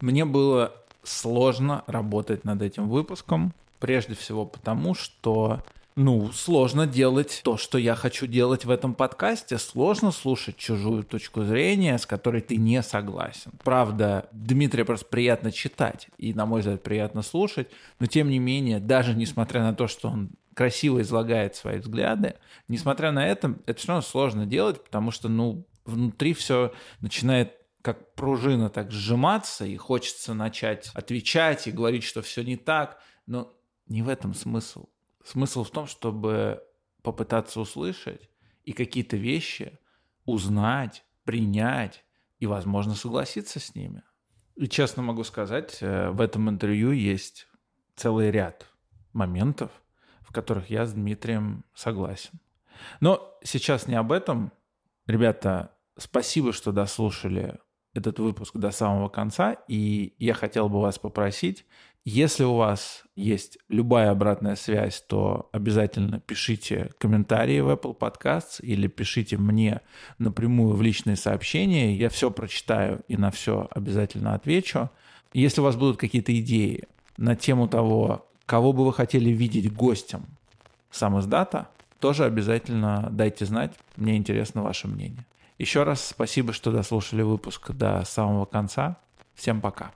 Мне было сложно работать над этим выпуском, прежде всего потому, что ну, сложно делать то, что я хочу делать в этом подкасте. Сложно слушать чужую точку зрения, с которой ты не согласен. Правда, Дмитрия просто приятно читать и, на мой взгляд, приятно слушать, но тем не менее, даже несмотря на то, что он красиво излагает свои взгляды, несмотря на это, это все равно сложно делать, потому что, ну, внутри все начинает как пружина так сжиматься, и хочется начать отвечать и говорить, что все не так, но не в этом смысл. Смысл в том, чтобы попытаться услышать и какие-то вещи узнать, принять и, возможно, согласиться с ними. И честно могу сказать, э, в этом интервью есть целый ряд моментов, в которых я с Дмитрием согласен. Но сейчас не об этом. Ребята, спасибо, что дослушали этот выпуск до самого конца, и я хотел бы вас попросить, если у вас есть любая обратная связь, то обязательно пишите комментарии в Apple Podcasts или пишите мне напрямую в личные сообщения. Я все прочитаю и на все обязательно отвечу. Если у вас будут какие-то идеи на тему того, кого бы вы хотели видеть гостем сам издата, тоже обязательно дайте знать. Мне интересно ваше мнение. Еще раз спасибо, что дослушали выпуск до самого конца. Всем пока.